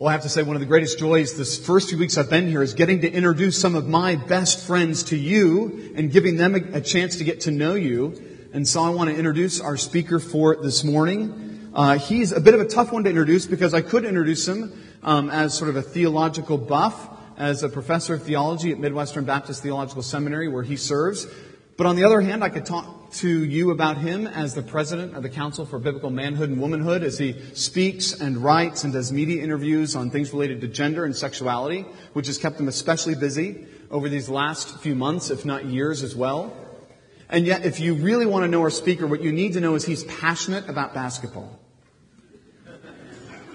Well, I have to say, one of the greatest joys this first few weeks I've been here is getting to introduce some of my best friends to you and giving them a, a chance to get to know you. And so I want to introduce our speaker for this morning. Uh, he's a bit of a tough one to introduce because I could introduce him um, as sort of a theological buff, as a professor of theology at Midwestern Baptist Theological Seminary where he serves. But on the other hand, I could talk to you about him as the president of the Council for Biblical Manhood and Womanhood as he speaks and writes and does media interviews on things related to gender and sexuality, which has kept him especially busy over these last few months, if not years as well. And yet, if you really want to know our speaker, what you need to know is he's passionate about basketball.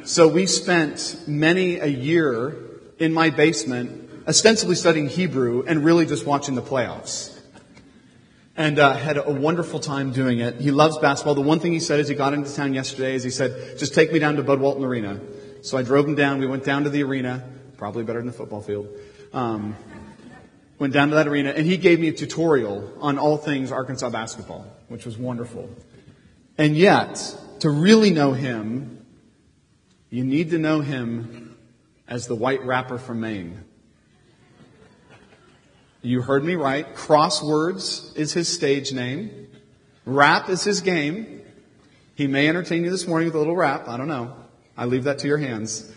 So we spent many a year in my basement, ostensibly studying Hebrew and really just watching the playoffs and uh, had a wonderful time doing it. He loves basketball. The one thing he said as he got into town yesterday is he said, just take me down to Bud Walton Arena. So I drove him down. We went down to the arena, probably better than the football field. Um, went down to that arena, and he gave me a tutorial on all things Arkansas basketball, which was wonderful. And yet, to really know him, you need to know him as the white rapper from Maine. You heard me right. Crosswords is his stage name. Rap is his game. He may entertain you this morning with a little rap. I don't know. I leave that to your hands.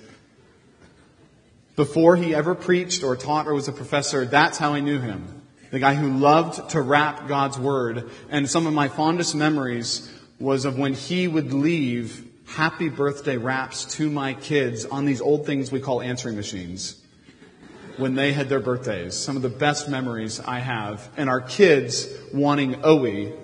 Before he ever preached or taught or was a professor, that's how I knew him. The guy who loved to rap God's word. And some of my fondest memories was of when he would leave happy birthday raps to my kids on these old things we call answering machines when they had their birthdays. Some of the best memories I have. And our kids wanting Owie,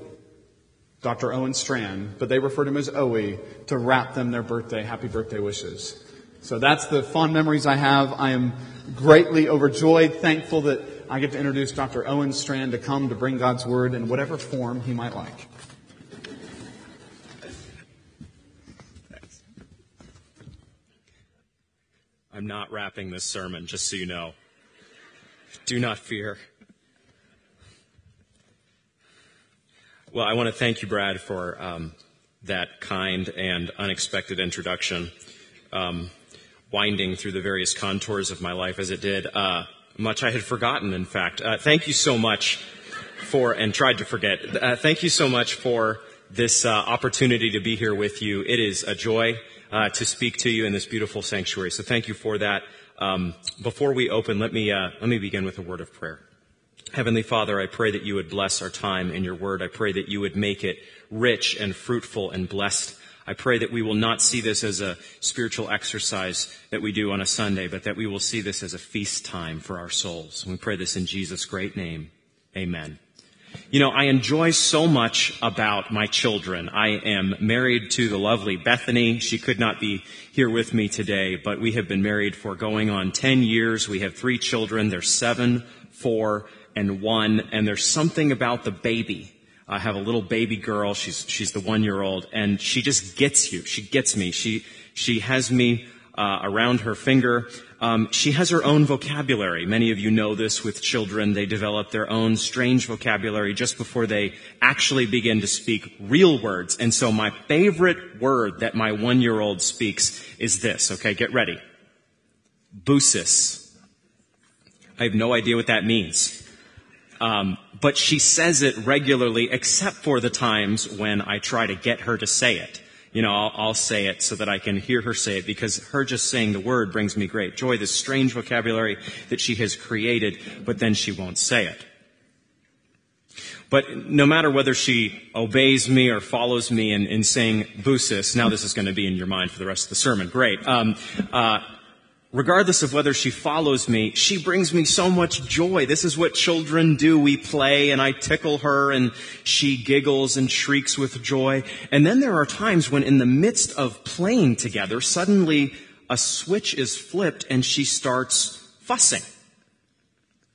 Dr. Owen Strachan, but they referred to him as Owie, to rap them their birthday, happy birthday wishes. So that's the fond memories I have. I am greatly overjoyed, thankful that I get to introduce Dr. Owen Strachan to come to bring God's Word in whatever form he might like. I'm not rapping this sermon, just so you know. Do not fear. Well, I want to thank you, Brad, for um, that kind and unexpected introduction, um, winding through the various contours of my life as it did. Uh, much I had forgotten, in fact. Uh, thank you so much for, and tried to forget, uh, thank you so much for this uh, opportunity to be here with you. It is a joy uh, to speak to you in this beautiful sanctuary. So thank you for that. Um, before we open, let me uh, let me begin with a word of prayer. Heavenly Father, I pray that you would bless our time in your word. I pray that you would make it rich and fruitful and blessed. I pray that we will not see this as a spiritual exercise that we do on a Sunday, but that we will see this as a feast time for our souls. And we pray this in Jesus' great name. Amen. You know, I enjoy so much about my children. I am married to the lovely Bethany. She could not be here with me today, but we have been married for going on 10 years. We have three children. They're seven, four, and one. And there's something about the baby. I have a little baby girl. She's, she's the one year old and she just gets you. She gets me. She, she has me uh, around her finger. Um, she has her own vocabulary. Many of you know this with children. They develop their own strange vocabulary just before they actually begin to speak real words. And so my favorite word that my one-year-old speaks is this. Okay, get ready. Busis. I have no idea what that means. Um, but she says it regularly, except for the times when I try to get her to say it you know, I'll, I'll, say it so that I can hear her say it because her just saying the word brings me great joy, this strange vocabulary that she has created, but then she won't say it. But no matter whether she obeys me or follows me in, in saying busis, now this is going to be in your mind for the rest of the sermon. Great. Um, uh, regardless of whether she follows me, she brings me so much joy. This is what children do. We play and I tickle her and she giggles and shrieks with joy. And then there are times when in the midst of playing together, suddenly a switch is flipped and she starts fussing.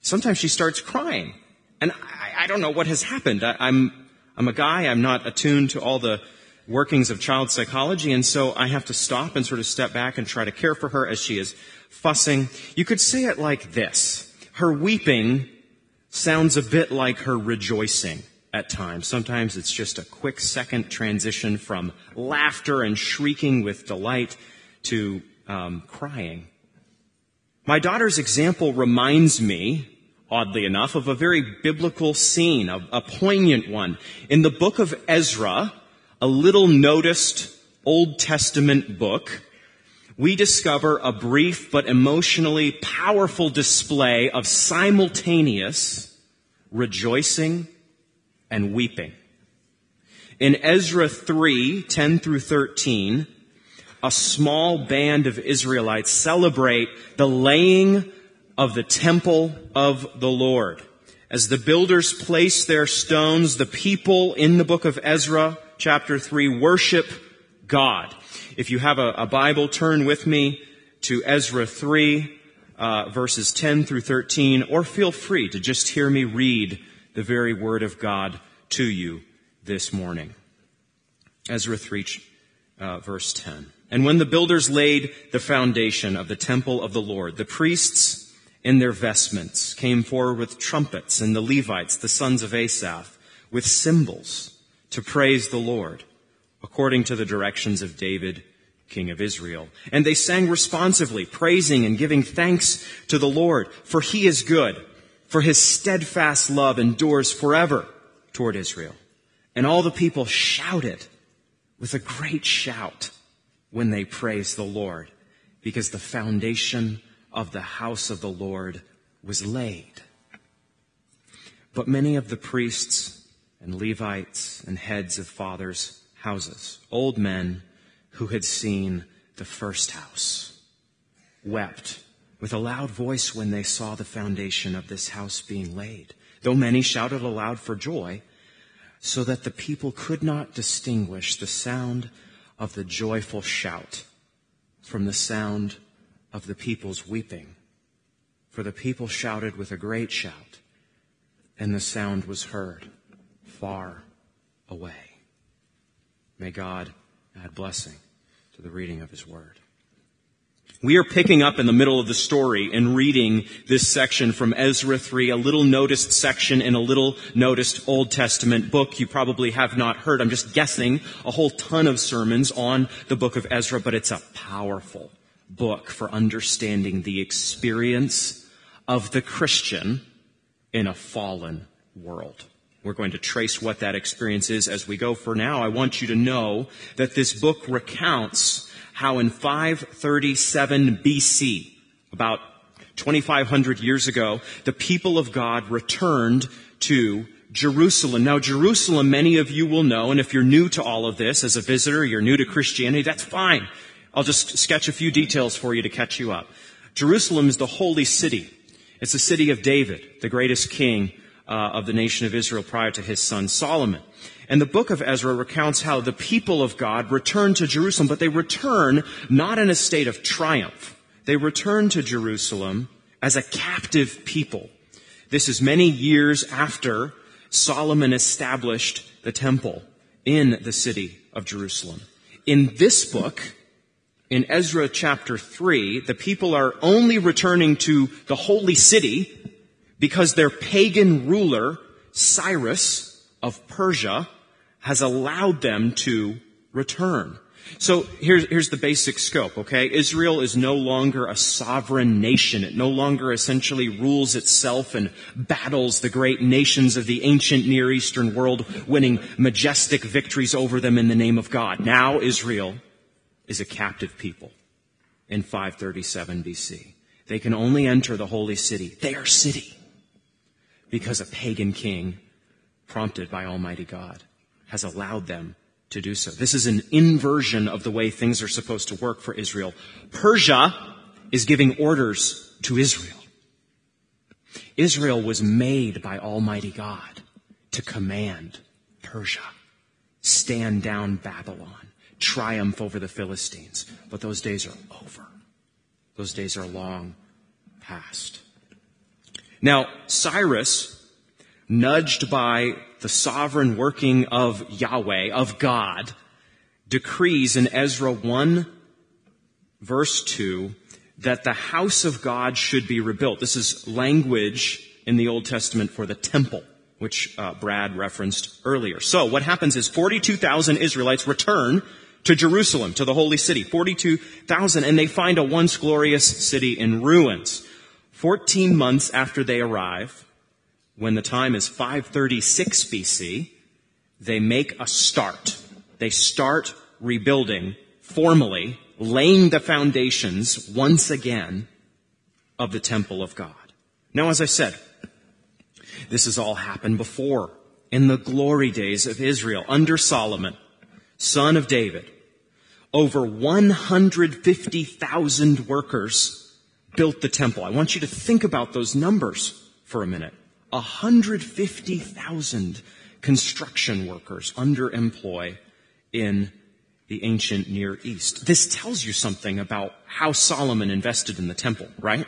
Sometimes she starts crying. And I, I don't know what has happened. I, I'm, I'm a guy. I'm not attuned to all the workings of child psychology, and so I have to stop and sort of step back and try to care for her as she is fussing. You could say it like this. Her weeping sounds a bit like her rejoicing at times. Sometimes it's just a quick second transition from laughter and shrieking with delight to um, crying. My daughter's example reminds me, oddly enough, of a very biblical scene, a, a poignant one. In the book of Ezra, a little noticed Old Testament book, we discover a brief but emotionally powerful display of simultaneous rejoicing and weeping. In Ezra 3, 10 through 13, a small band of Israelites celebrate the laying of the temple of the Lord. As the builders place their stones, the people in the book of Ezra, chapter 3, worship God. If you have a, a Bible, turn with me to Ezra 3, uh, verses 10 through 13, or feel free to just hear me read the very word of God to you this morning. Ezra 3, uh, verse 10. And when the builders laid the foundation of the temple of the Lord, the priests in their vestments came forward with trumpets, and the Levites, the sons of Asaph, with cymbals to praise the Lord, according to the directions of David king of Israel. And they sang responsively, praising and giving thanks to the Lord, for he is good, for his steadfast love endures forever toward Israel. And all the people shouted with a great shout when they praised the Lord, because the foundation of the house of the Lord was laid. But many of the priests and Levites and heads of fathers' houses, old men, who had seen the first house wept with a loud voice when they saw the foundation of this house being laid, though many shouted aloud for joy, so that the people could not distinguish the sound of the joyful shout from the sound of the people's weeping. For the people shouted with a great shout, and the sound was heard far away. May God add blessing to the reading of his word. We are picking up in the middle of the story and reading this section from Ezra 3, a little noticed section in a little noticed Old Testament book you probably have not heard. I'm just guessing a whole ton of sermons on the book of Ezra, but it's a powerful book for understanding the experience of the Christian in a fallen world. We're going to trace what that experience is as we go. For now, I want you to know that this book recounts how in 537 BC, about 2500 years ago, the people of God returned to Jerusalem. Now, Jerusalem, many of you will know, and if you're new to all of this as a visitor, you're new to Christianity, that's fine. I'll just sketch a few details for you to catch you up. Jerusalem is the holy city. It's the city of David, the greatest king uh, of the nation of Israel prior to his son Solomon. And the book of Ezra recounts how the people of God return to Jerusalem, but they return not in a state of triumph. They return to Jerusalem as a captive people. This is many years after Solomon established the temple in the city of Jerusalem. In this book, in Ezra chapter 3, the people are only returning to the holy city because their pagan ruler, Cyrus of Persia, has allowed them to return. So here's, here's the basic scope, okay? Israel is no longer a sovereign nation. It no longer essentially rules itself and battles the great nations of the ancient Near Eastern world, winning majestic victories over them in the name of God. Now Israel is a captive people in 537 BC. They can only enter the holy city, their city, because a pagan king, prompted by Almighty God, has allowed them to do so. This is an inversion of the way things are supposed to work for Israel. Persia is giving orders to Israel. Israel was made by Almighty God to command Persia. Stand down Babylon. Triumph over the Philistines. But those days are over. Those days are long past. Now, Cyrus, nudged by the sovereign working of Yahweh, of God, decrees in Ezra 1 verse 2 that the house of God should be rebuilt. This is language in the Old Testament for the temple, which uh, Brad referenced earlier. So what happens is 42,000 Israelites return to Jerusalem, to the holy city, 42,000, and they find a once glorious city in ruins. 14 months after they arrive, when the time is 536 BC, they make a start. They start rebuilding formally, laying the foundations once again of the temple of God. Now, as I said, this has all happened before in the glory days of Israel under Solomon, son of David. Over 150,000 workers built the temple. I want you to think about those numbers for a minute. 150,000 construction workers under employ in the ancient Near East. This tells you something about how Solomon invested in the temple, right?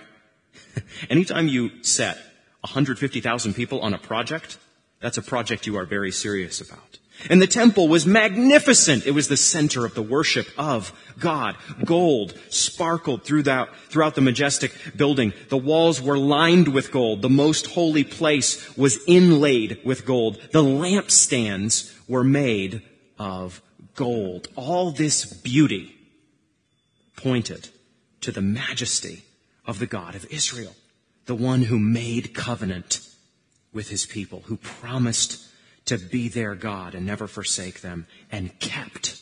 Anytime you set 150,000 people on a project, that's a project you are very serious about. And the temple was magnificent. It was the center of the worship of God. Gold sparkled throughout, throughout the majestic building. The walls were lined with gold. The most holy place was inlaid with gold. The lampstands were made of gold. All this beauty pointed to the majesty of the God of Israel, the one who made covenant with his people, who promised to be their God and never forsake them, and kept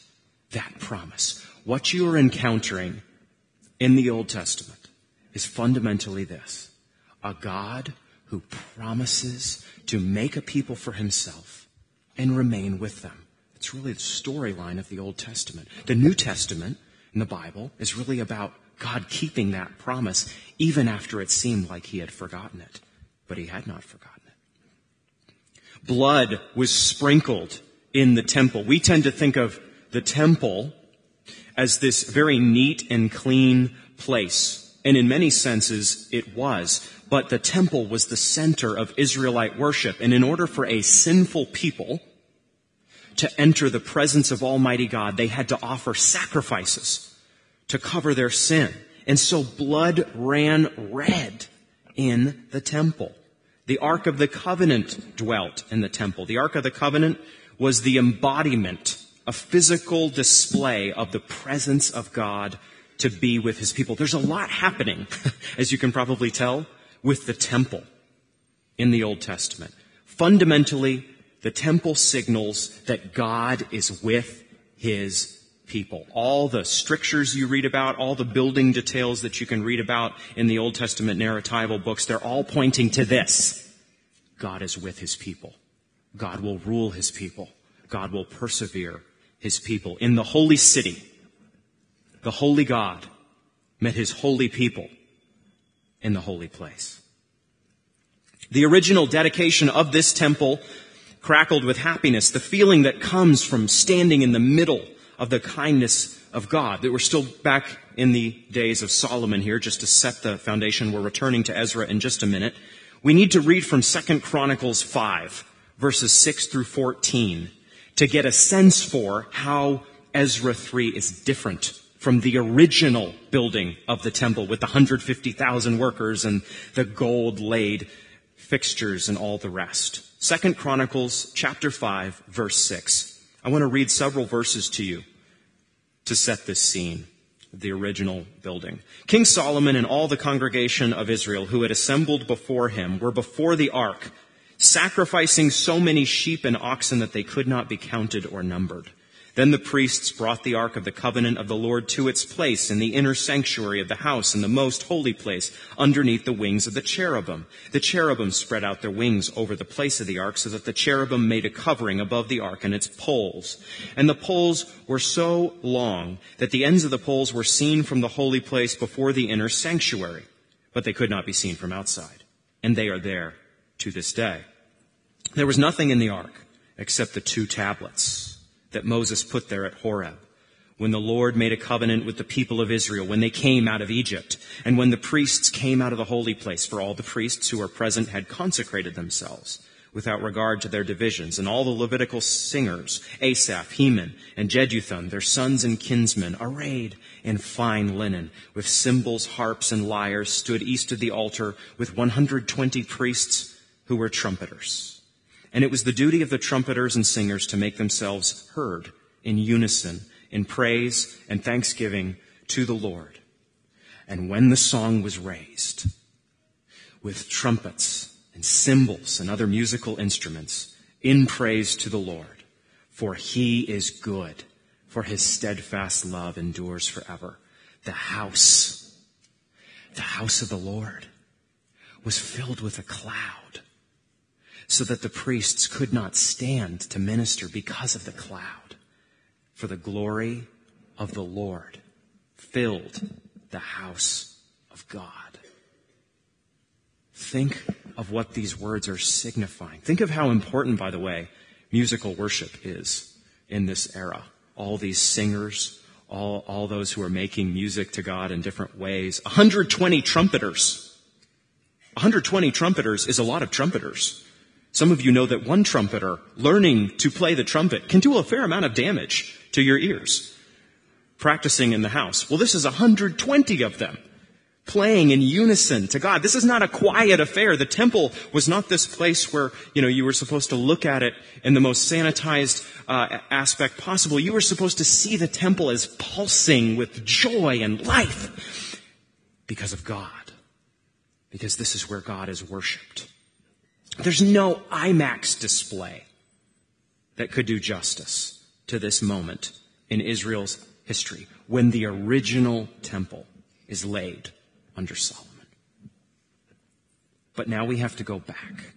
that promise. What you are encountering in the Old Testament is fundamentally this a God who promises to make a people for himself and remain with them. It's really the storyline of the Old Testament. The New Testament in the Bible is really about God keeping that promise even after it seemed like he had forgotten it. But he had not forgotten. Blood was sprinkled in the temple. We tend to think of the temple as this very neat and clean place. And in many senses, it was. But the temple was the center of Israelite worship. And in order for a sinful people to enter the presence of Almighty God, they had to offer sacrifices to cover their sin. And so blood ran red in the temple. The Ark of the Covenant dwelt in the temple. The Ark of the Covenant was the embodiment, a physical display of the presence of God to be with his people. There's a lot happening, as you can probably tell, with the temple in the Old Testament. Fundamentally, the temple signals that God is with his people. All the strictures you read about, all the building details that you can read about in the Old Testament narratival books, they're all pointing to this. God is with his people. God will rule his people. God will persevere his people. In the holy city, the holy God met his holy people in the holy place. The original dedication of this temple crackled with happiness, the feeling that comes from standing in the middle of the kindness of God. That we're still back in the days of Solomon here, just to set the foundation. We're returning to Ezra in just a minute. We need to read from 2 Chronicles 5, verses 6 through 14, to get a sense for how Ezra 3 is different from the original building of the temple with the 150,000 workers and the gold laid fixtures and all the rest. Second Chronicles chapter 5 verse 6. I want to read several verses to you to set this scene, the original building. King Solomon and all the congregation of Israel who had assembled before him were before the ark, sacrificing so many sheep and oxen that they could not be counted or numbered. Then the priests brought the ark of the covenant of the Lord to its place in the inner sanctuary of the house in the most holy place underneath the wings of the cherubim. The cherubim spread out their wings over the place of the ark so that the cherubim made a covering above the ark and its poles. And the poles were so long that the ends of the poles were seen from the holy place before the inner sanctuary, but they could not be seen from outside. And they are there to this day. There was nothing in the ark except the two tablets that Moses put there at Horeb when the Lord made a covenant with the people of Israel when they came out of Egypt and when the priests came out of the holy place for all the priests who were present had consecrated themselves without regard to their divisions and all the Levitical singers, Asaph, Heman, and Jeduthun, their sons and kinsmen, arrayed in fine linen with cymbals, harps, and lyres stood east of the altar with 120 priests who were trumpeters. And it was the duty of the trumpeters and singers to make themselves heard in unison in praise and thanksgiving to the Lord. And when the song was raised, with trumpets and cymbals and other musical instruments, in praise to the Lord, for he is good, for his steadfast love endures forever. The house, the house of the Lord was filled with a cloud so that the priests could not stand to minister because of the cloud. For the glory of the Lord filled the house of God. Think of what these words are signifying. Think of how important, by the way, musical worship is in this era. All these singers, all, all those who are making music to God in different ways. 120 trumpeters. 120 trumpeters is a lot of trumpeters. Some of you know that one trumpeter learning to play the trumpet can do a fair amount of damage to your ears. Practicing in the house. Well, this is 120 of them playing in unison to God. This is not a quiet affair. The temple was not this place where, you know, you were supposed to look at it in the most sanitized uh, aspect possible. You were supposed to see the temple as pulsing with joy and life because of God. Because this is where God is worshiped. There's no IMAX display that could do justice to this moment in Israel's history when the original temple is laid under Solomon. But now we have to go back.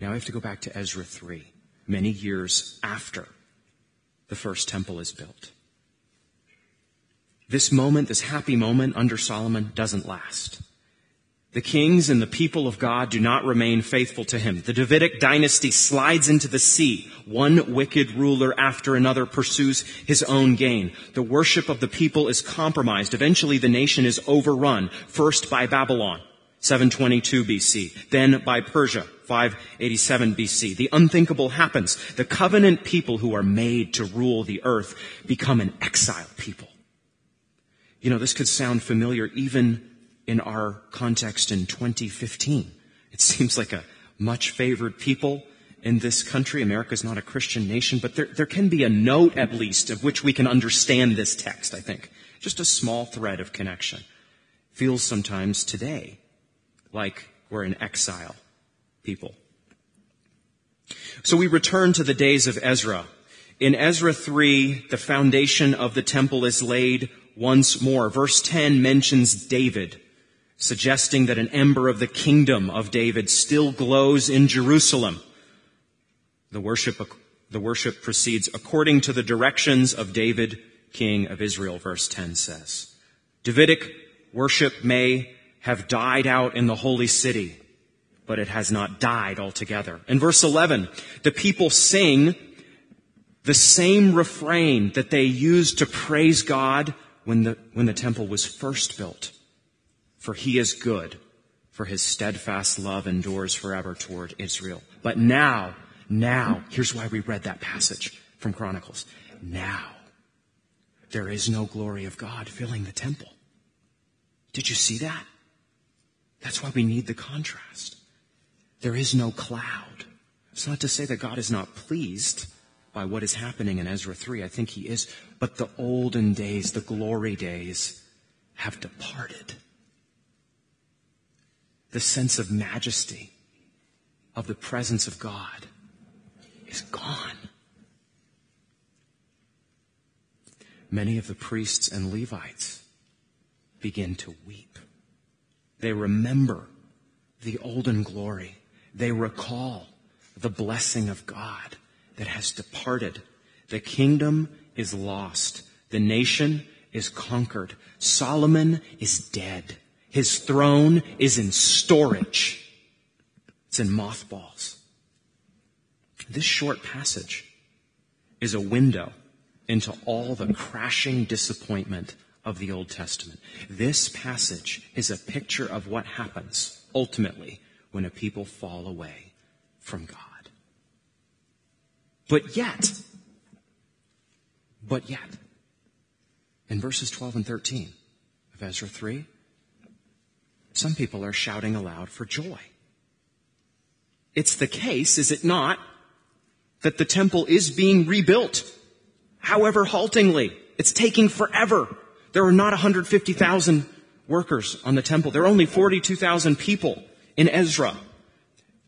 Now we have to go back to Ezra 3, many years after the first temple is built. This moment, this happy moment under Solomon doesn't last. The kings and the people of God do not remain faithful to him. The Davidic dynasty slides into the sea. One wicked ruler after another pursues his own gain. The worship of the people is compromised. Eventually the nation is overrun, first by Babylon, 722 BC, then by Persia, 587 BC. The unthinkable happens. The covenant people who are made to rule the earth become an exiled people. You know, this could sound familiar even in our context in 2015. It seems like a much favored people in this country. America is not a Christian nation, but there, there can be a note at least of which we can understand this text, I think. Just a small thread of connection. Feels sometimes today like we're in exile people. So we return to the days of Ezra. In Ezra 3, the foundation of the temple is laid once more. Verse 10 mentions David suggesting that an ember of the kingdom of David still glows in Jerusalem. The worship, the worship proceeds according to the directions of David, king of Israel, verse 10 says. Davidic worship may have died out in the holy city, but it has not died altogether. In verse 11, the people sing the same refrain that they used to praise God when the, when the temple was first built for he is good, for his steadfast love endures forever toward Israel. But now, now, here's why we read that passage from Chronicles. Now, there is no glory of God filling the temple. Did you see that? That's why we need the contrast. There is no cloud. It's not to say that God is not pleased by what is happening in Ezra 3. I think he is. But the olden days, the glory days, have departed the sense of majesty of the presence of God is gone. Many of the priests and Levites begin to weep. They remember the olden glory. They recall the blessing of God that has departed. The kingdom is lost. The nation is conquered. Solomon is dead. His throne is in storage. It's in mothballs. This short passage is a window into all the crashing disappointment of the Old Testament. This passage is a picture of what happens ultimately when a people fall away from God. But yet, but yet, in verses 12 and 13 of Ezra 3, some people are shouting aloud for joy. It's the case, is it not, that the temple is being rebuilt. however haltingly. It's taking forever. There are not 150,000 workers on the temple. There are only 42,000 people in Ezra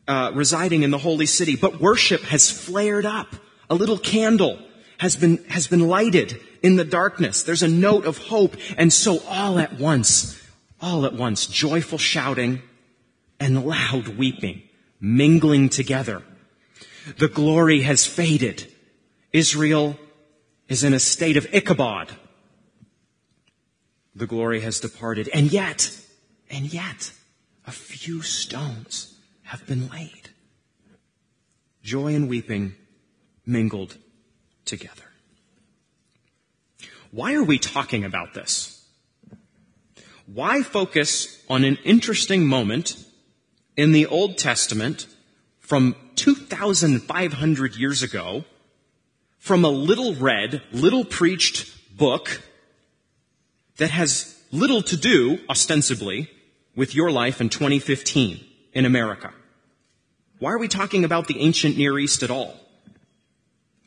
uh, residing in the holy city. But worship has flared up. A little candle has been, has been lighted in the darkness. There's a note of hope. And so all at once, all at once, joyful shouting and loud weeping mingling together. The glory has faded. Israel is in a state of Ichabod. The glory has departed. And yet, and yet, a few stones have been laid. Joy and weeping mingled together. Why are we talking about this? Why focus on an interesting moment in the Old Testament from 2,500 years ago from a little read, little preached book that has little to do, ostensibly, with your life in 2015 in America. Why are we talking about the ancient Near East at all?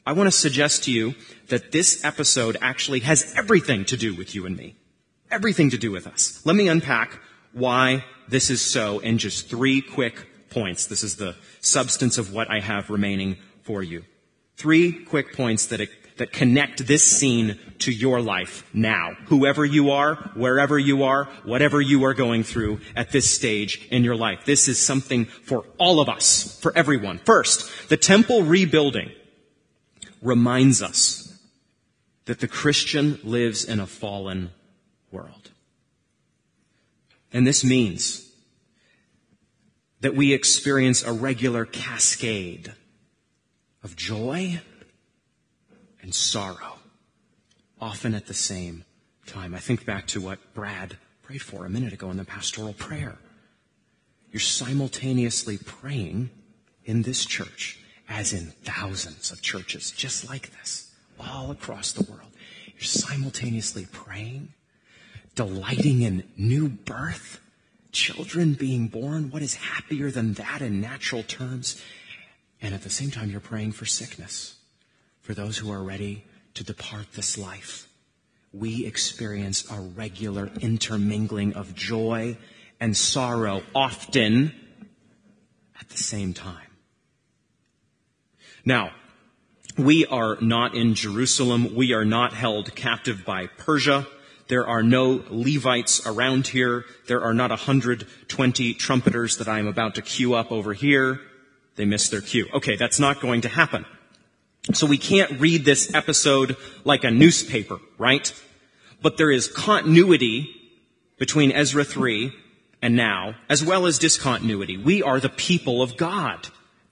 I want to suggest to you that this episode actually has everything to do with you and me. Everything to do with us. Let me unpack why this is so in just three quick points. This is the substance of what I have remaining for you. Three quick points that, that connect this scene to your life now. Whoever you are, wherever you are, whatever you are going through at this stage in your life. This is something for all of us, for everyone. First, the temple rebuilding reminds us that the Christian lives in a fallen world. And this means that we experience a regular cascade of joy and sorrow, often at the same time. I think back to what Brad prayed for a minute ago in the pastoral prayer. You're simultaneously praying in this church, as in thousands of churches just like this, all across the world. You're simultaneously praying, delighting in new birth, children being born. What is happier than that in natural terms? And at the same time, you're praying for sickness, for those who are ready to depart this life. We experience a regular intermingling of joy and sorrow, often at the same time. Now, we are not in Jerusalem. We are not held captive by Persia. There are no Levites around here. There are not 120 trumpeters that I am about to queue up over here. They missed their cue. Okay, that's not going to happen. So we can't read this episode like a newspaper, right? But there is continuity between Ezra 3 and now, as well as discontinuity. We are the people of God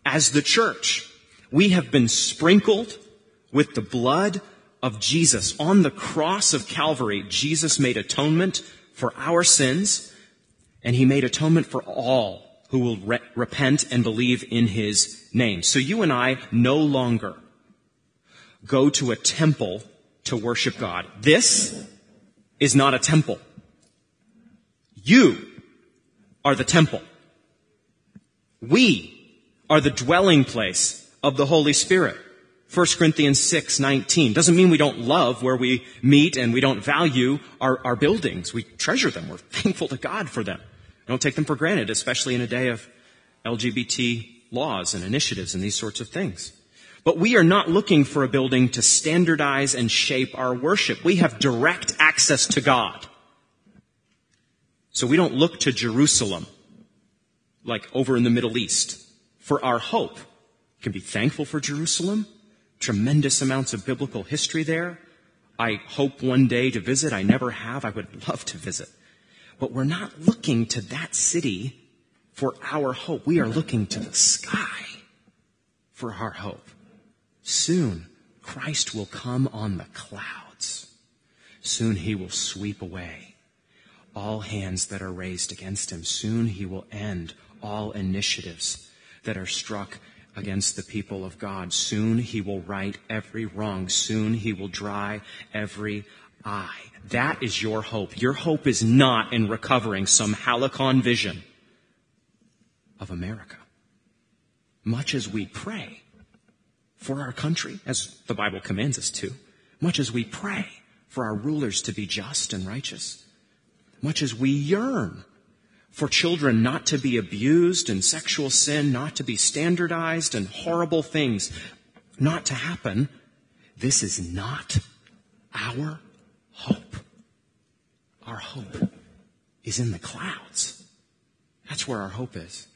as the church. We have been sprinkled with the blood of Jesus. On the cross of Calvary, Jesus made atonement for our sins, and he made atonement for all who will re- repent and believe in his name. So you and I no longer go to a temple to worship God. This is not a temple. You are the temple. We are the dwelling place of the Holy Spirit. 1 Corinthians 6, 19. Doesn't mean we don't love where we meet and we don't value our, our buildings. We treasure them. We're thankful to God for them. Don't take them for granted, especially in a day of LGBT laws and initiatives and these sorts of things. But we are not looking for a building to standardize and shape our worship. We have direct access to God. So we don't look to Jerusalem, like over in the Middle East, for our hope. We can be thankful for Jerusalem. Tremendous amounts of biblical history there. I hope one day to visit. I never have. I would love to visit. But we're not looking to that city for our hope. We are looking to the sky for our hope. Soon, Christ will come on the clouds. Soon he will sweep away all hands that are raised against him. Soon he will end all initiatives that are struck against the people of God. Soon he will right every wrong. Soon he will dry every eye. That is your hope. Your hope is not in recovering some halcyon vision of America. Much as we pray for our country, as the Bible commands us to, much as we pray for our rulers to be just and righteous, much as we yearn for children not to be abused and sexual sin not to be standardized and horrible things not to happen, this is not our hope. Our hope is in the clouds. That's where our hope is.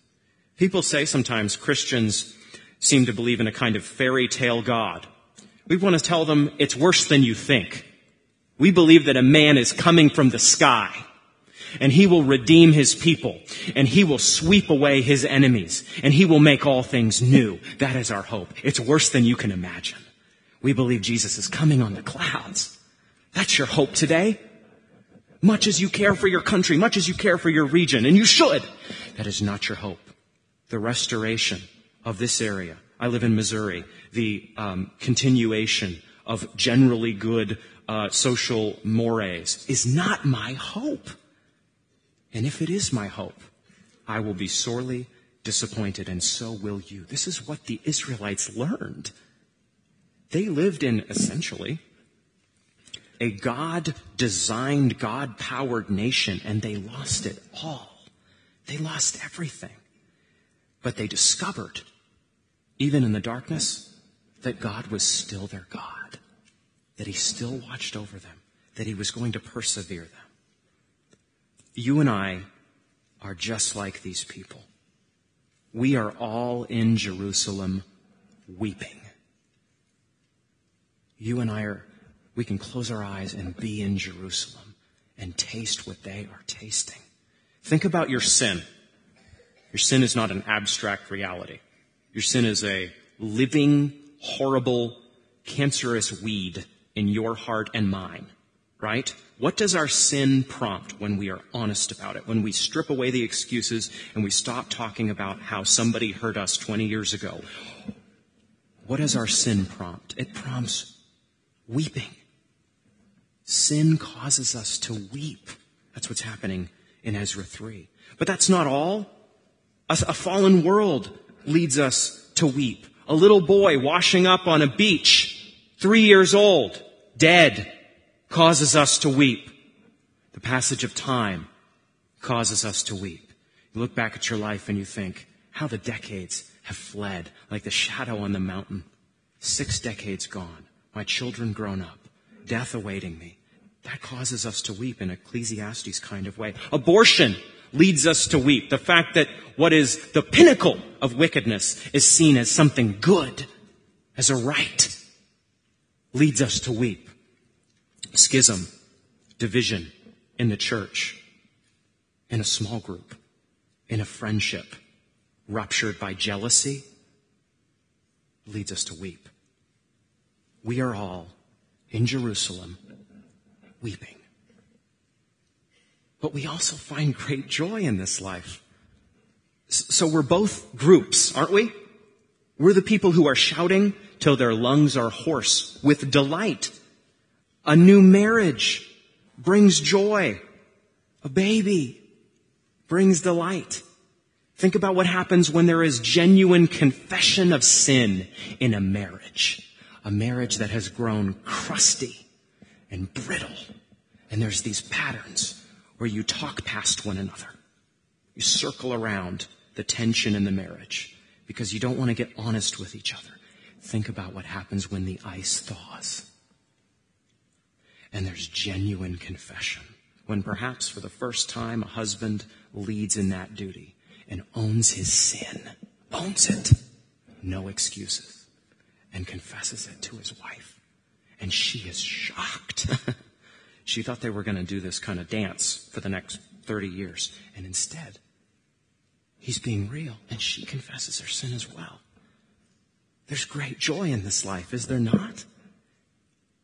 People say sometimes Christians seem to believe in a kind of fairy tale God. We want to tell them it's worse than you think. We believe that a man is coming from the sky and he will redeem his people and he will sweep away his enemies and he will make all things new. That is our hope. It's worse than you can imagine. We believe Jesus is coming on the clouds. That's your hope today. Much as you care for your country, much as you care for your region, and you should, that is not your hope. The restoration of this area. I live in Missouri. The um, continuation of generally good uh, social mores is not my hope. And if it is my hope, I will be sorely disappointed, and so will you. This is what the Israelites learned. They lived in essentially a God designed, God powered nation, and they lost it all. They lost everything. But they discovered, even in the darkness, that God was still their God, that He still watched over them, that He was going to persevere them. You and I are just like these people. We are all in Jerusalem weeping. You and I are, we can close our eyes and be in Jerusalem and taste what they are tasting. Think about your sin. Your sin is not an abstract reality. Your sin is a living, horrible, cancerous weed in your heart and mine, right? What does our sin prompt when we are honest about it? When we strip away the excuses and we stop talking about how somebody hurt us 20 years ago? What does our sin prompt? It prompts weeping. Sin causes us to weep. That's what's happening in Ezra 3. But that's not all. A, a, fallen world leads us to weep. A little boy washing up on a beach, three years old, dead, causes us to weep. The passage of time causes us to weep. You look back at your life and you think, how the decades have fled like the shadow on the mountain. Six decades gone my children grown up, death awaiting me. That causes us to weep in Ecclesiastes kind of way. Abortion leads us to weep. The fact that what is the pinnacle of wickedness is seen as something good, as a right, leads us to weep. Schism, division in the church, in a small group, in a friendship, ruptured by jealousy, leads us to weep we are all in Jerusalem weeping. But we also find great joy in this life. So we're both groups, aren't we? We're the people who are shouting till their lungs are hoarse with delight. A new marriage brings joy. A baby brings delight. Think about what happens when there is genuine confession of sin in a marriage a marriage that has grown crusty and brittle. And there's these patterns where you talk past one another. You circle around the tension in the marriage because you don't want to get honest with each other. Think about what happens when the ice thaws. And there's genuine confession. When perhaps for the first time a husband leads in that duty and owns his sin. Owns it. No excuses and confesses it to his wife. And she is shocked. she thought they were going to do this kind of dance for the next 30 years. And instead, he's being real and she confesses her sin as well. There's great joy in this life, is there not?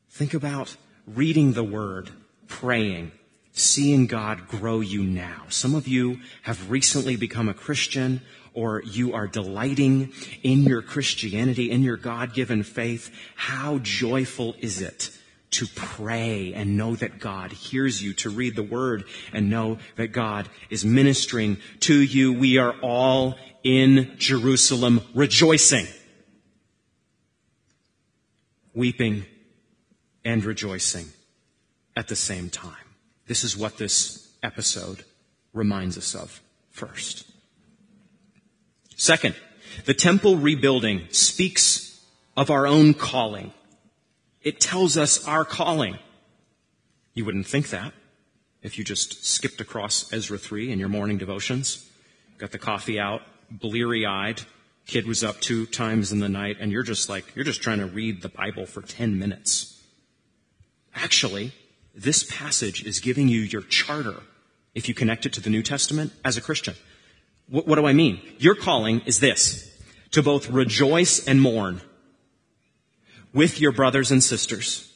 Think about reading the word, praying, seeing God grow you now. Some of you have recently become a Christian or you are delighting in your Christianity, in your God-given faith. How joyful is it to pray and know that God hears you, to read the word and know that God is ministering to you. We are all in Jerusalem rejoicing, weeping and rejoicing at the same time. This is what this episode reminds us of first. Second, the temple rebuilding speaks of our own calling. It tells us our calling. You wouldn't think that if you just skipped across Ezra 3 in your morning devotions, got the coffee out, bleary eyed, kid was up two times in the night, and you're just like, you're just trying to read the Bible for 10 minutes. Actually, this passage is giving you your charter if you connect it to the New Testament as a Christian. What, what do I mean? Your calling is this to both rejoice and mourn with your brothers and sisters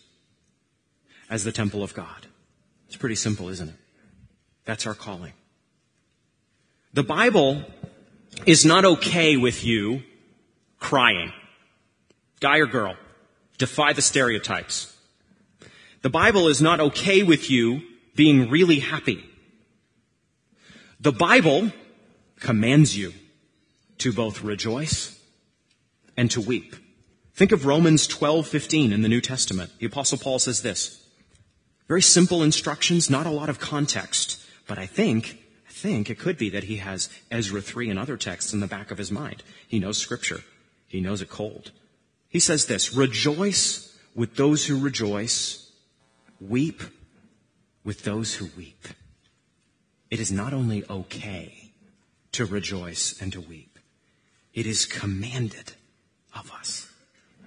as the temple of God. It's pretty simple, isn't it? That's our calling. The Bible is not okay with you crying. Guy or girl, defy the stereotypes. The Bible is not okay with you being really happy. The Bible commands you to both rejoice and to weep. Think of Romans 12:15 in the New Testament. The apostle Paul says this. Very simple instructions, not a lot of context, but I think I think it could be that he has Ezra 3 and other texts in the back of his mind. He knows scripture. He knows it cold. He says this, rejoice with those who rejoice, weep with those who weep. It is not only okay to rejoice and to weep. It is commanded of us.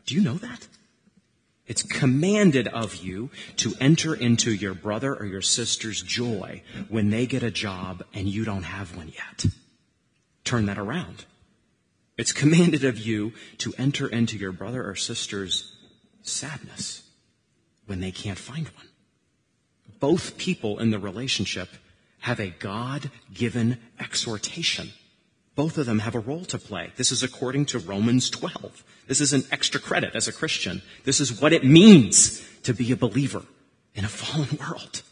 Do you know that? It's commanded of you to enter into your brother or your sister's joy when they get a job and you don't have one yet. Turn that around. It's commanded of you to enter into your brother or sister's sadness when they can't find one. Both people in the relationship have a God given exhortation both of them have a role to play. This is according to Romans 12. This is an extra credit as a Christian. This is what it means to be a believer in a fallen world.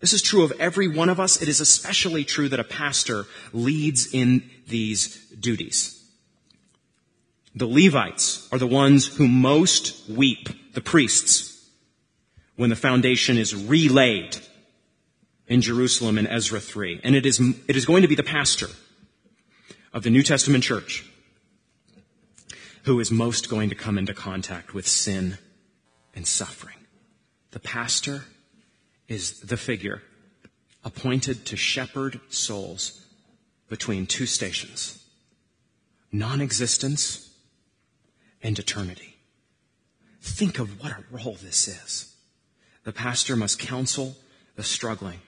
This is true of every one of us. It is especially true that a pastor leads in these duties. The Levites are the ones who most weep, the priests, when the foundation is relaid in Jerusalem in Ezra 3. And it is, it is going to be the pastor of the New Testament church who is most going to come into contact with sin and suffering. The pastor is the figure appointed to shepherd souls between two stations non-existence and eternity. Think of what a role this is. The pastor must counsel the struggling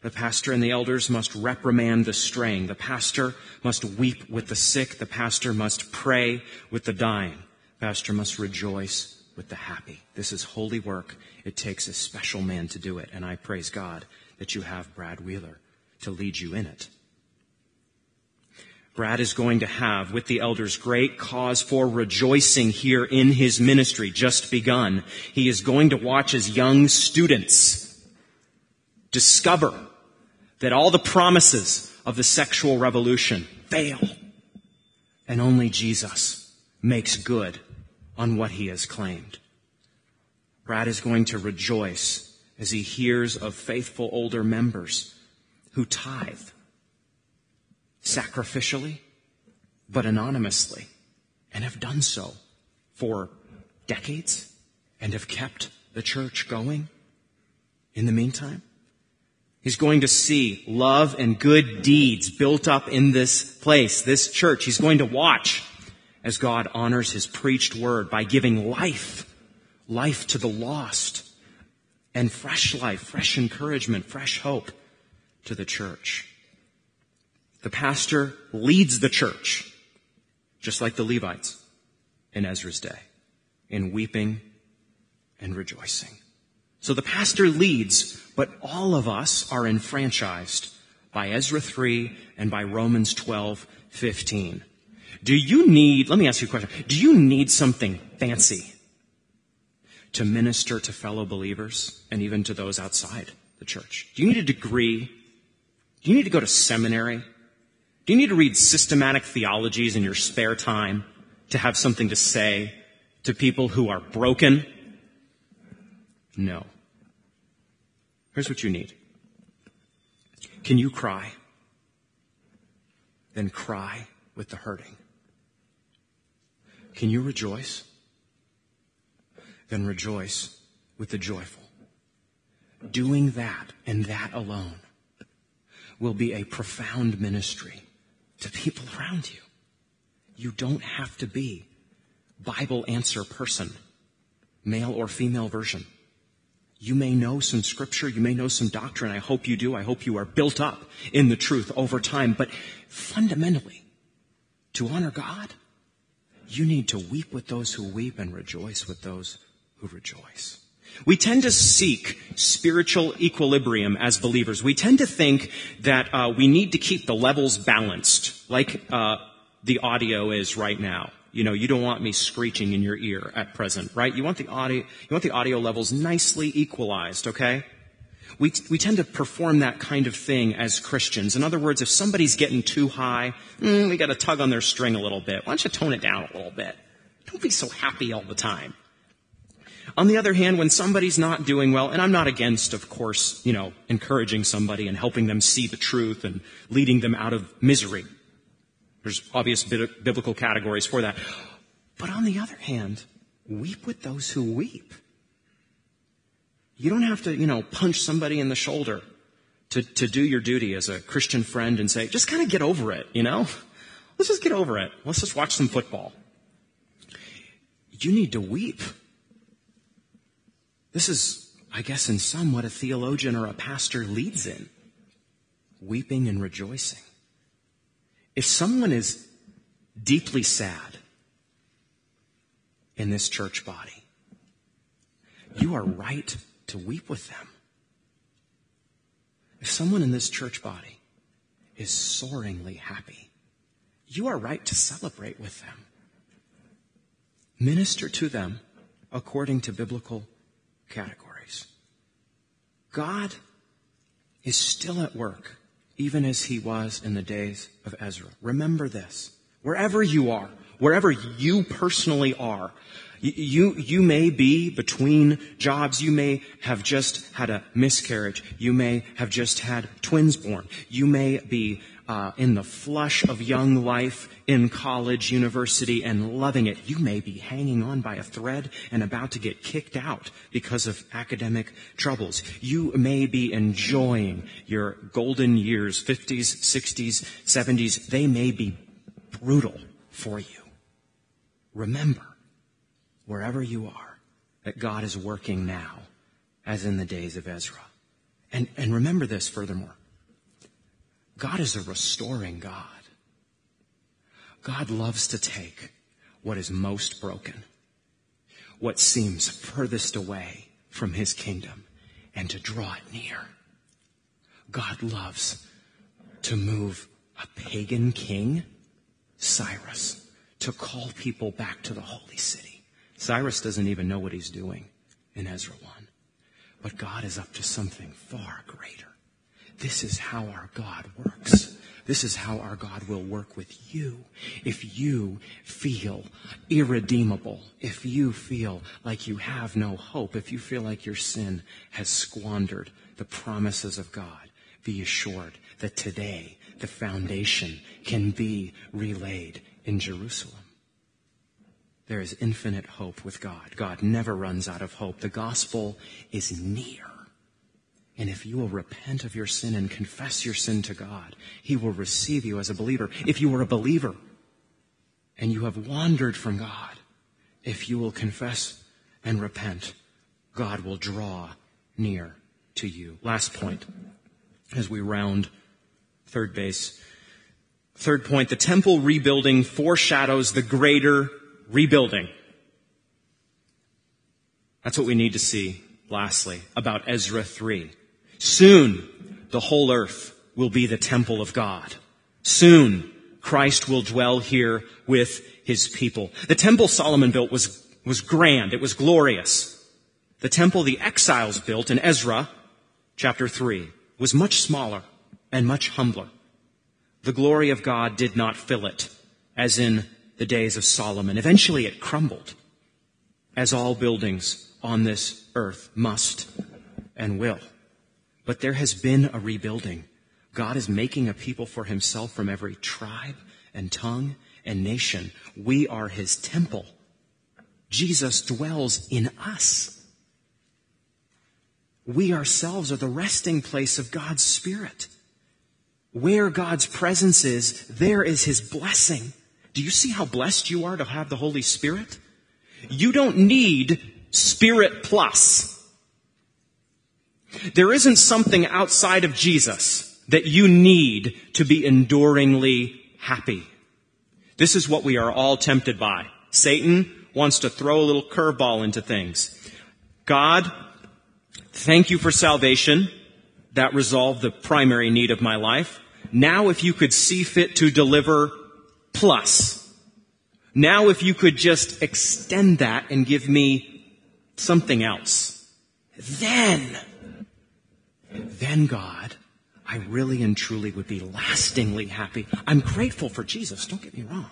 the pastor and the elders must reprimand the straying. The pastor must weep with the sick. The pastor must pray with the dying. The pastor must rejoice with the happy. This is holy work. It takes a special man to do it. And I praise God that you have Brad Wheeler to lead you in it. Brad is going to have with the elders great cause for rejoicing here in his ministry just begun. He is going to watch as young students discover that all the promises of the sexual revolution fail. And only Jesus makes good on what he has claimed. Brad is going to rejoice as he hears of faithful older members who tithe sacrificially, but anonymously, and have done so for decades and have kept the church going in the meantime. He's going to see love and good deeds built up in this place, this church. He's going to watch as God honors his preached word by giving life, life to the lost, and fresh life, fresh encouragement, fresh hope to the church. The pastor leads the church, just like the Levites in Ezra's day, in weeping and rejoicing. So the pastor leads, but all of us are enfranchised by Ezra 3 and by Romans 12, 15. Do you need, let me ask you a question. Do you need something fancy to minister to fellow believers and even to those outside the church? Do you need a degree? Do you need to go to seminary? Do you need to read systematic theologies in your spare time to have something to say to people who are broken No. Here's what you need. Can you cry? Then cry with the hurting. Can you rejoice? Then rejoice with the joyful. Doing that and that alone will be a profound ministry to people around you. You don't have to be Bible answer person, male or female version. You may know some scripture, you may know some doctrine. I hope you do. I hope you are built up in the truth over time. But fundamentally, to honor God, you need to weep with those who weep and rejoice with those who rejoice. We tend to seek spiritual equilibrium as believers. We tend to think that uh, we need to keep the levels balanced, like uh, the audio is right now. You know, you don't want me screeching in your ear at present, right? You want the audio, you want the audio levels nicely equalized, okay? We, we tend to perform that kind of thing as Christians. In other words, if somebody's getting too high, mm, we gotta tug on their string a little bit. Why don't you tone it down a little bit? Don't be so happy all the time. On the other hand, when somebody's not doing well, and I'm not against, of course, you know, encouraging somebody and helping them see the truth and leading them out of misery. There's obvious biblical categories for that. But on the other hand, weep with those who weep. You don't have to, you know, punch somebody in the shoulder to, to do your duty as a Christian friend and say, just kind of get over it, you know? Let's just get over it. Let's just watch some football. You need to weep this is, I guess, in some what a theologian or a pastor leads in weeping and rejoicing. If someone is deeply sad in this church body, you are right to weep with them. If someone in this church body is soaringly happy, you are right to celebrate with them. Minister to them according to biblical categories. God is still at work, even as he was in the days of Ezra. Remember this. Wherever you are, wherever you personally are, you, you may be between jobs. You may have just had a miscarriage. You may have just had twins born. You may be uh, in the flush of young life in college, university, and loving it. You may be hanging on by a thread and about to get kicked out because of academic troubles. You may be enjoying your golden years, 50s, 60s, 70s. They may be brutal for you. Remember, wherever you are, that God is working now, as in the days of Ezra. And, and remember this furthermore. God is a restoring God. God loves to take what is most broken, what seems furthest away from his kingdom, and to draw it near. God loves to move a pagan king, Cyrus, to call people back to the holy city. Cyrus doesn't even know what he's doing in Ezra 1. But God is up to something far greater. This is how our God works. This is how our God will work with you. If you feel irredeemable, if you feel like you have no hope, if you feel like your sin has squandered the promises of God, be assured that today the foundation can be relaid in Jerusalem. There is infinite hope with God. God never runs out of hope. The gospel is near. And if you will repent of your sin and confess your sin to God, He will receive you as a believer. If you are a believer and you have wandered from God, if you will confess and repent, God will draw near to you. Last point as we round third base. Third point, the temple rebuilding foreshadows the greater rebuilding. That's what we need to see, lastly, about Ezra 3. Soon, the whole earth will be the temple of God. Soon, Christ will dwell here with his people. The temple Solomon built was, was grand. It was glorious. The temple the exiles built in Ezra chapter 3 was much smaller and much humbler. The glory of God did not fill it as in the days of Solomon. Eventually it crumbled as all buildings on this earth must and will. But there has been a rebuilding. God is making a people for himself from every tribe and tongue and nation. We are his temple. Jesus dwells in us. We ourselves are the resting place of God's Spirit. Where God's presence is, there is his blessing. Do you see how blessed you are to have the Holy Spirit? You don't need Spirit plus. There isn't something outside of Jesus that you need to be enduringly happy. This is what we are all tempted by. Satan wants to throw a little curveball into things. God, thank you for salvation. That resolved the primary need of my life. Now if you could see fit to deliver plus. Now if you could just extend that and give me something else. Then, then God, I really and truly would be lastingly happy. I'm grateful for Jesus, don't get me wrong.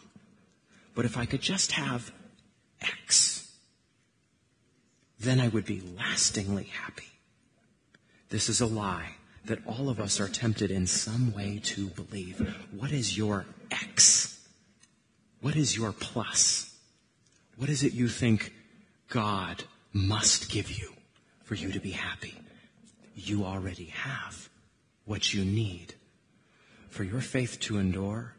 But if I could just have X, then I would be lastingly happy. This is a lie that all of us are tempted in some way to believe. What is your X? What is your plus? What is it you think God must give you for you to be happy? You already have what you need for your faith to endure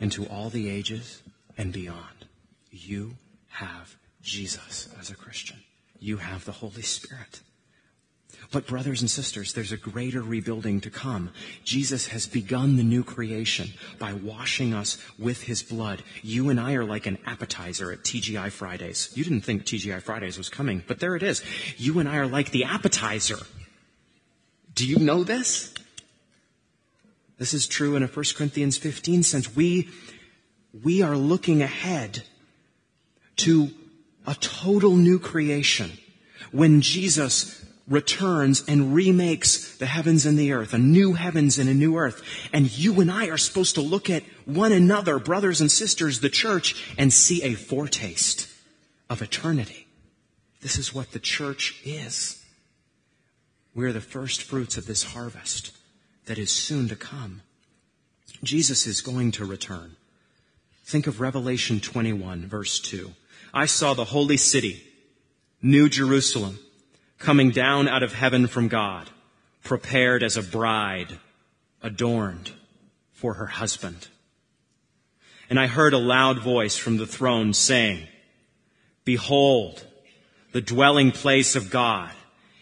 into all the ages and beyond. You have Jesus as a Christian. You have the Holy Spirit. But brothers and sisters, there's a greater rebuilding to come. Jesus has begun the new creation by washing us with his blood. You and I are like an appetizer at TGI Fridays. You didn't think TGI Fridays was coming, but there it is. You and I are like the appetizer. Do you know this? This is true in a 1 Corinthians 15 sense. We, we are looking ahead to a total new creation when Jesus returns and remakes the heavens and the earth, a new heavens and a new earth. And you and I are supposed to look at one another, brothers and sisters, the church, and see a foretaste of eternity. This is what the church is. We're the first fruits of this harvest that is soon to come. Jesus is going to return. Think of Revelation 21 verse 2. I saw the holy city, New Jerusalem, coming down out of heaven from God, prepared as a bride, adorned for her husband. And I heard a loud voice from the throne saying, Behold, the dwelling place of God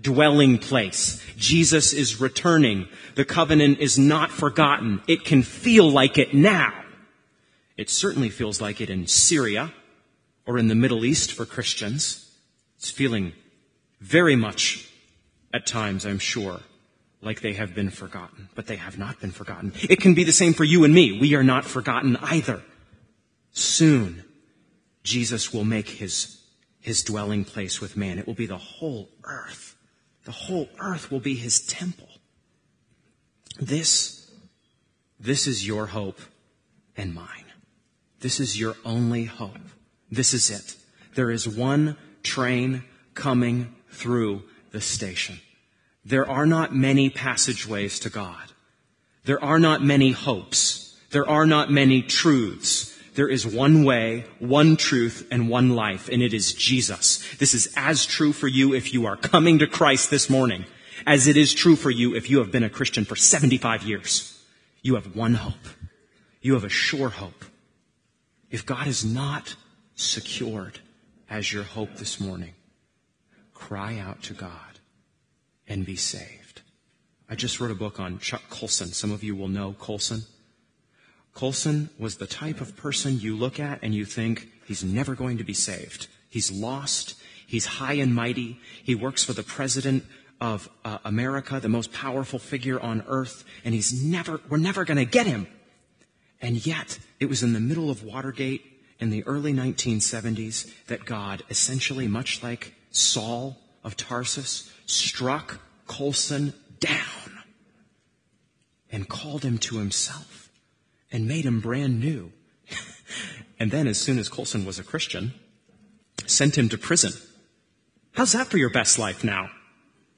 Dwelling place. Jesus is returning. The covenant is not forgotten. It can feel like it now. It certainly feels like it in Syria or in the Middle East for Christians. It's feeling very much at times, I'm sure, like they have been forgotten, but they have not been forgotten. It can be the same for you and me. We are not forgotten either. Soon, Jesus will make his, his dwelling place with man. It will be the whole earth. The whole earth will be his temple. This, this is your hope and mine. This is your only hope. This is it. There is one train coming through the station. There are not many passageways to God. There are not many hopes. There are not many truths. There is one way, one truth, and one life, and it is Jesus. This is as true for you if you are coming to Christ this morning as it is true for you if you have been a Christian for 75 years. You have one hope. You have a sure hope. If God is not secured as your hope this morning, cry out to God and be saved. I just wrote a book on Chuck Colson. Some of you will know Colson. Colson was the type of person you look at and you think he's never going to be saved. He's lost. He's high and mighty. He works for the president of uh, America, the most powerful figure on earth, and he's never, we're never going to get him. And yet, it was in the middle of Watergate in the early 1970s that God, essentially much like Saul of Tarsus, struck Colson down and called him to himself and made him brand new. and then, as soon as Colson was a Christian, sent him to prison. How's that for your best life now?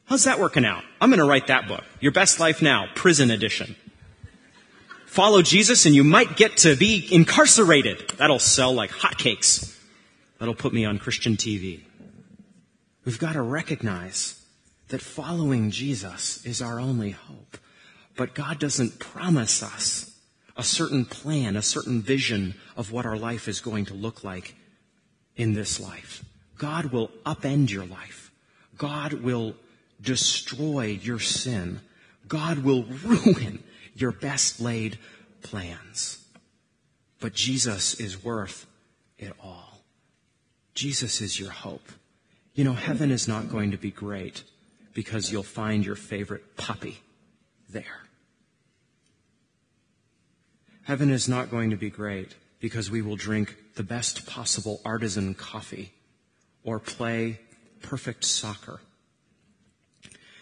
How's that working out? I'm going to write that book. Your best life now, prison edition. Follow Jesus and you might get to be incarcerated. That'll sell like hotcakes. That'll put me on Christian TV. We've got to recognize that following Jesus is our only hope. But God doesn't promise us a certain plan, a certain vision of what our life is going to look like in this life. God will upend your life. God will destroy your sin. God will ruin your best laid plans. But Jesus is worth it all. Jesus is your hope. You know, heaven is not going to be great because you'll find your favorite puppy there. Heaven is not going to be great because we will drink the best possible artisan coffee or play perfect soccer.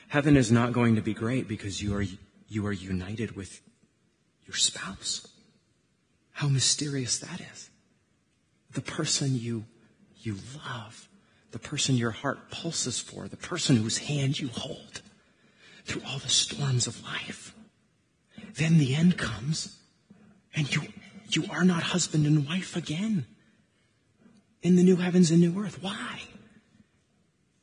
Heaven is not going to be great because you are, you are united with your spouse. How mysterious that is. The person you, you love, the person your heart pulses for, the person whose hand you hold through all the storms of life. Then the end comes and you, you are not husband and wife again in the new heavens and new earth. Why?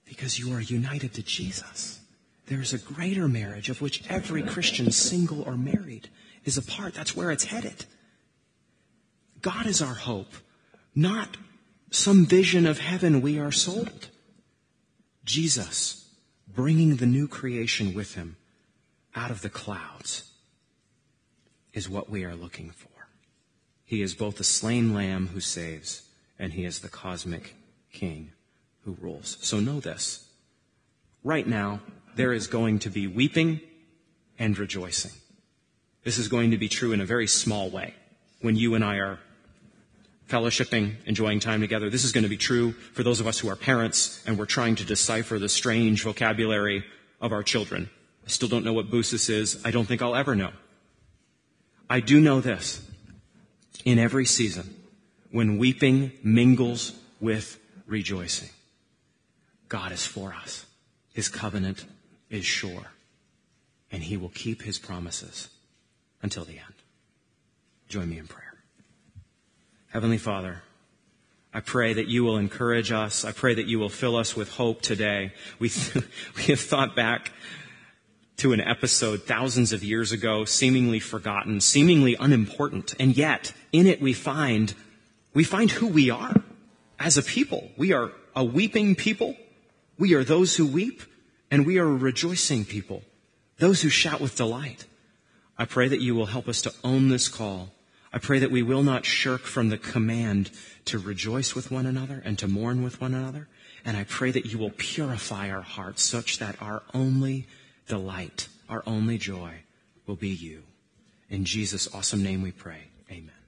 Because you are united to Jesus. There is a greater marriage of which every Christian, single or married, is a part. That's where it's headed. God is our hope, not some vision of heaven we are sold. Jesus, bringing the new creation with him out of the clouds, is what we are looking for. He is both the slain lamb who saves, and he is the cosmic king who rules. So know this. Right now, there is going to be weeping and rejoicing. This is going to be true in a very small way when you and I are fellowshipping, enjoying time together. This is going to be true for those of us who are parents and we're trying to decipher the strange vocabulary of our children. I still don't know what boosis is. I don't think I'll ever know. I do know this. In every season, when weeping mingles with rejoicing, God is for us. His covenant is sure, and he will keep his promises until the end. Join me in prayer. Heavenly Father, I pray that you will encourage us. I pray that you will fill us with hope today. We, we have thought back to an episode thousands of years ago, seemingly forgotten, seemingly unimportant, and yet in it we find, we find who we are as a people. We are a weeping people. We are those who weep, and we are a rejoicing people, those who shout with delight. I pray that you will help us to own this call. I pray that we will not shirk from the command to rejoice with one another and to mourn with one another. And I pray that you will purify our hearts such that our only delight, our only joy will be you. In Jesus' awesome name we pray. Amen.